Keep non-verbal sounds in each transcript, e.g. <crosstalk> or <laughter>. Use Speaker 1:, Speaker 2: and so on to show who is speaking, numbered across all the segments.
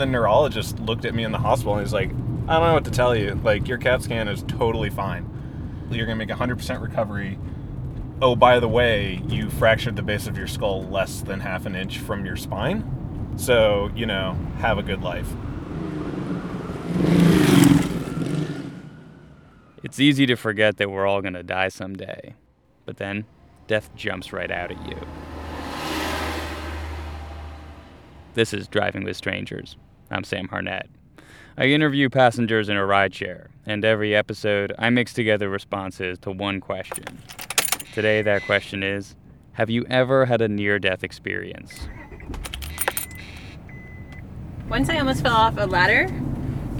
Speaker 1: The neurologist looked at me in the hospital and he's like, I don't know what to tell you. Like, your CAT scan is totally fine. You're going to make 100% recovery. Oh, by the way, you fractured the base of your skull less than half an inch from your spine. So, you know, have a good life.
Speaker 2: It's easy to forget that we're all going to die someday. But then, death jumps right out at you. This is Driving with Strangers. I'm Sam Harnett. I interview passengers in a rideshare, and every episode I mix together responses to one question. Today, that question is Have you ever had a near death experience?
Speaker 3: Once I almost fell off a ladder,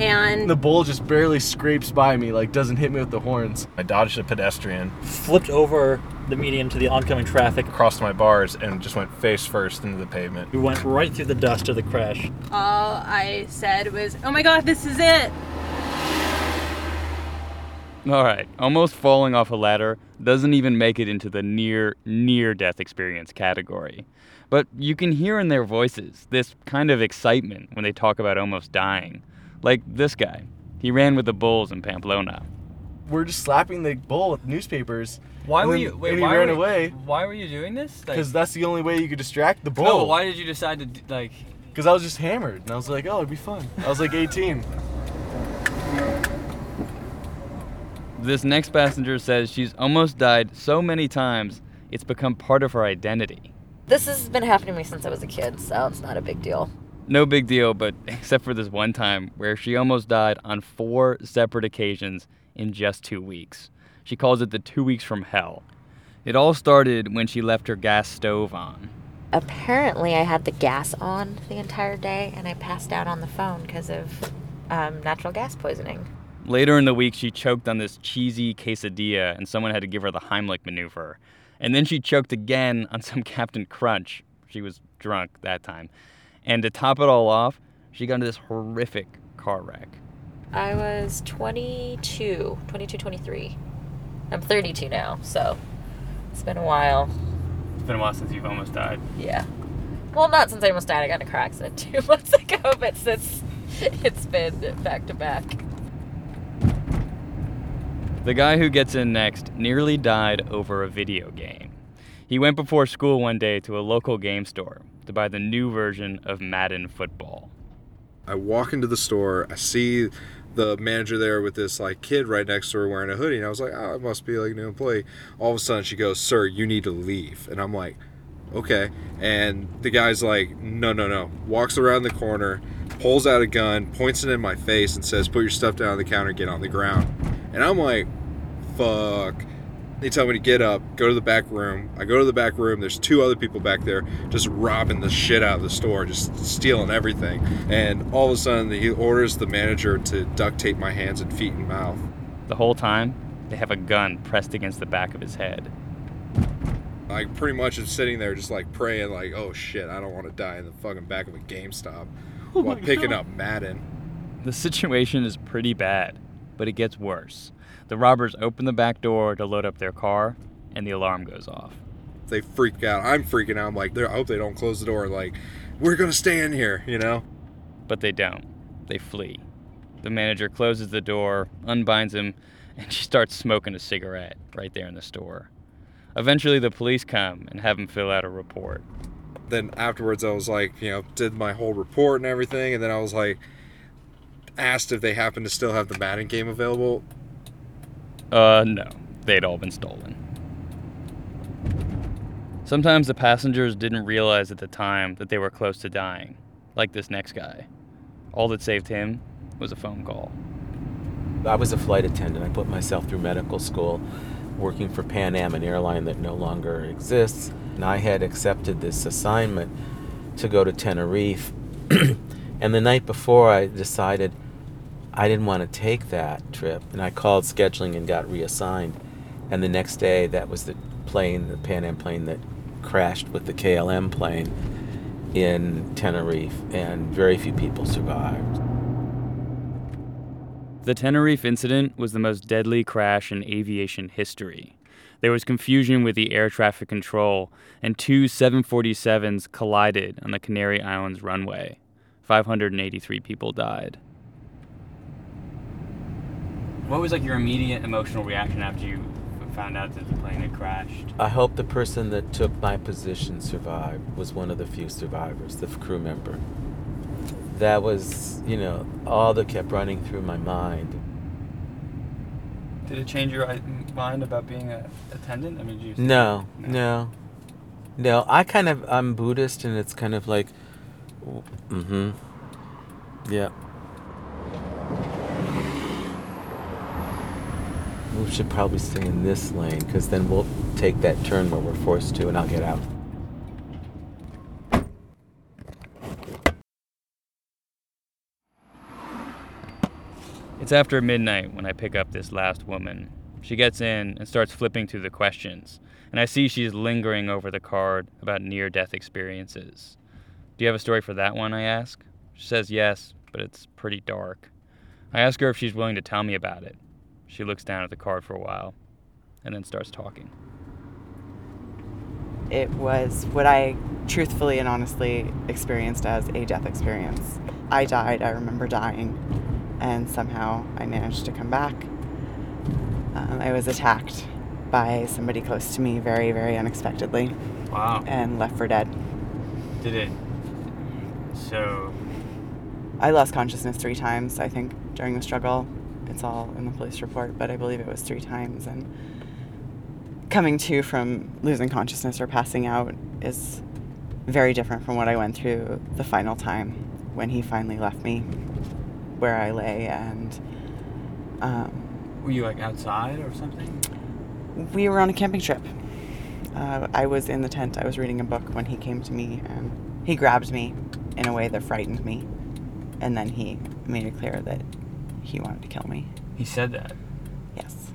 Speaker 3: and
Speaker 4: The bull just barely scrapes by me, like doesn't hit me with the horns.
Speaker 1: I dodged a pedestrian,
Speaker 5: flipped over the median to the oncoming traffic.
Speaker 1: crossed my bars, and just went face first into the pavement.
Speaker 5: We went right through the dust of the crash.
Speaker 3: all I said was, "Oh my God, this is it!"
Speaker 2: All right, almost falling off a ladder doesn't even make it into the near near death experience category. But you can hear in their voices this kind of excitement when they talk about almost dying. Like this guy. He ran with the bulls in Pamplona.
Speaker 4: We're just slapping the bull with newspapers.
Speaker 6: Why
Speaker 4: and
Speaker 6: were
Speaker 4: then-
Speaker 6: you? Wait,
Speaker 4: and he
Speaker 6: why
Speaker 4: ran
Speaker 6: were,
Speaker 4: away
Speaker 6: Why were you doing this? Like,
Speaker 4: because that's the only way you could distract the bull.
Speaker 6: no, why did you decide to d- like?
Speaker 4: Because I was just hammered, and I was like, oh, it'd be fun. I was like 18.
Speaker 2: This next passenger says she's almost died so many times it's become part of her identity.
Speaker 7: This has been happening to me since I was a kid, so it's not a big deal.
Speaker 2: No big deal, but <laughs> except for this one time where she almost died on four separate occasions in just two weeks. She calls it the two weeks from hell. It all started when she left her gas stove on.
Speaker 7: Apparently, I had the gas on the entire day, and I passed out on the phone because of um, natural gas poisoning.
Speaker 2: Later in the week, she choked on this cheesy quesadilla, and someone had to give her the Heimlich maneuver. And then she choked again on some <laughs> Captain Crunch. She was drunk that time. And to top it all off, she got into this horrific car wreck.
Speaker 7: I was 22, 22, 23. I'm 32 now, so it's been a while.
Speaker 2: It's been a while since you've almost died.
Speaker 7: Yeah. Well, not since I almost died. I got in a car accident <laughs> two months ago, but since it's been back to back.
Speaker 2: The guy who gets in next nearly died over a video game. He went before school one day to a local game store to buy the new version of Madden Football.
Speaker 8: I walk into the store, I see the manager there with this like kid right next to her wearing a hoodie, and I was like, oh, it must be like a new employee. All of a sudden, she goes, "Sir, you need to leave," and I'm like, "Okay." And the guy's like, "No, no, no." Walks around the corner, pulls out a gun, points it in my face, and says, "Put your stuff down on the counter, get on the ground." And I'm like, "Fuck." They tell me to get up, go to the back room. I go to the back room. There's two other people back there just robbing the shit out of the store, just stealing everything. And all of a sudden, he orders the manager to duct tape my hands and feet and mouth.
Speaker 2: The whole time, they have a gun pressed against the back of his head.
Speaker 8: I pretty much am sitting there just like praying, like, oh shit, I don't want to die in the fucking back of a GameStop oh while picking up Madden.
Speaker 2: The situation is pretty bad, but it gets worse. The robbers open the back door to load up their car, and the alarm goes off.
Speaker 8: They freak out. I'm freaking out. I'm like, I hope they don't close the door. Like, we're gonna stay in here, you know?
Speaker 2: But they don't. They flee. The manager closes the door, unbinds him, and <laughs> she starts smoking a cigarette right there in the store. Eventually, the police come and have him fill out a report.
Speaker 8: Then afterwards, I was like, you know, did my whole report and everything, and then I was like, asked if they happen to still have the Madden game available.
Speaker 2: Uh, no. They'd all been stolen. Sometimes the passengers didn't realize at the time that they were close to dying, like this next guy. All that saved him was a phone call.
Speaker 9: I was a flight attendant. I put myself through medical school working for Pan Am, an airline that no longer exists. And I had accepted this assignment to go to Tenerife. <clears throat> and the night before, I decided I didn't want to take that trip. And I called scheduling and got reassigned. And the next day, that was the plane, the Pan Am plane that crashed with the KLM plane in Tenerife. And very few people survived.
Speaker 2: The Tenerife incident was the most deadly crash in aviation history. There was confusion with the air traffic control, and two 747s collided on the Canary Islands runway. 583 people died. What was like your immediate emotional reaction after you found out that the plane had crashed?
Speaker 9: I hope the person that took my position survived, was one of the few survivors, the crew member. That was, you know, all that kept running through my mind.
Speaker 2: Did it change your i- mind about being a attendant? I mean, did you
Speaker 9: No, no, no. I kind of I'm Buddhist, and it's kind of like, mm-hmm. Yeah. We should probably stay in this lane because then we'll take that turn where we're forced to, and I'll get out.
Speaker 2: It's after midnight when I pick up this last woman. She gets in and starts flipping through the questions, and I see she's lingering over the card about near death experiences. Do you have a story for that one? I ask. She says yes, but it's pretty dark. I ask her if she's willing to tell me about it. She looks down at the card for a while and then starts talking.
Speaker 10: It was what I truthfully and honestly experienced as a death experience. I died, I remember dying, and somehow I managed to come back. Um, I was attacked by somebody close to me very, very unexpectedly
Speaker 2: Wow.
Speaker 10: and left for dead.
Speaker 2: Did it? So,
Speaker 10: I lost consciousness three times, I think, during the struggle. It's all in the police report, but I believe it was three times. And coming to from losing consciousness or passing out is very different from what I went through the final time when he finally left me where I lay. And um,
Speaker 2: were you like outside or something?
Speaker 10: we were on a camping trip. Uh, I was in the tent, I was reading a book when he came to me and he grabbed me in a way that frightened me. And then he made it clear that he wanted to kill me.
Speaker 2: He said that.
Speaker 10: Yes.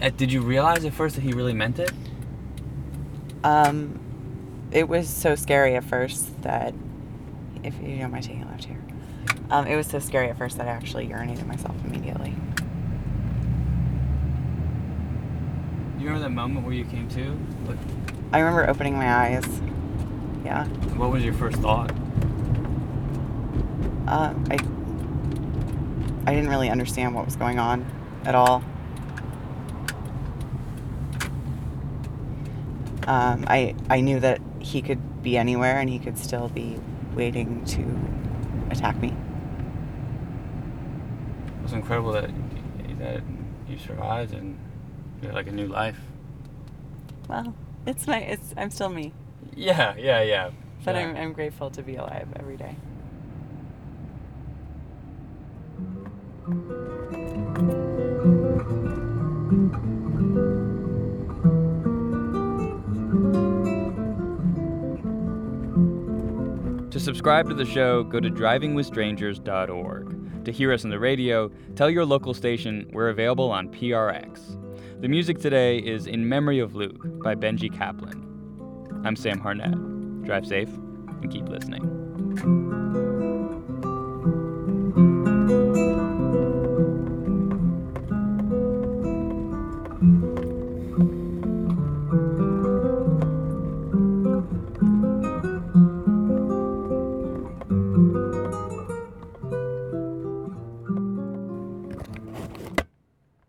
Speaker 2: Uh, did you realize at first that he really meant it?
Speaker 10: Um, it was so scary at first that, if you know my mind taking a left here, um, it was so scary at first that I actually urinated myself immediately.
Speaker 2: You remember that moment where you came to? Like,
Speaker 10: I remember opening my eyes. Yeah.
Speaker 2: what was your first thought?
Speaker 10: Uh, I I didn't really understand what was going on at all. Um, I I knew that he could be anywhere and he could still be waiting to attack me.
Speaker 2: It was incredible that that you survived and you had like a new life.
Speaker 10: Well, it's my it's I'm still me,
Speaker 2: Yeah, yeah, yeah.
Speaker 10: but
Speaker 2: yeah.
Speaker 10: I'm I'm grateful to be alive every day.
Speaker 2: To subscribe to the show, go to drivingwithstrangers.org. To hear us on the radio, tell your local station we're available on PRX. The music today is In Memory of Luke by Benji Kaplan. I'm Sam Harnett. Drive safe and keep listening.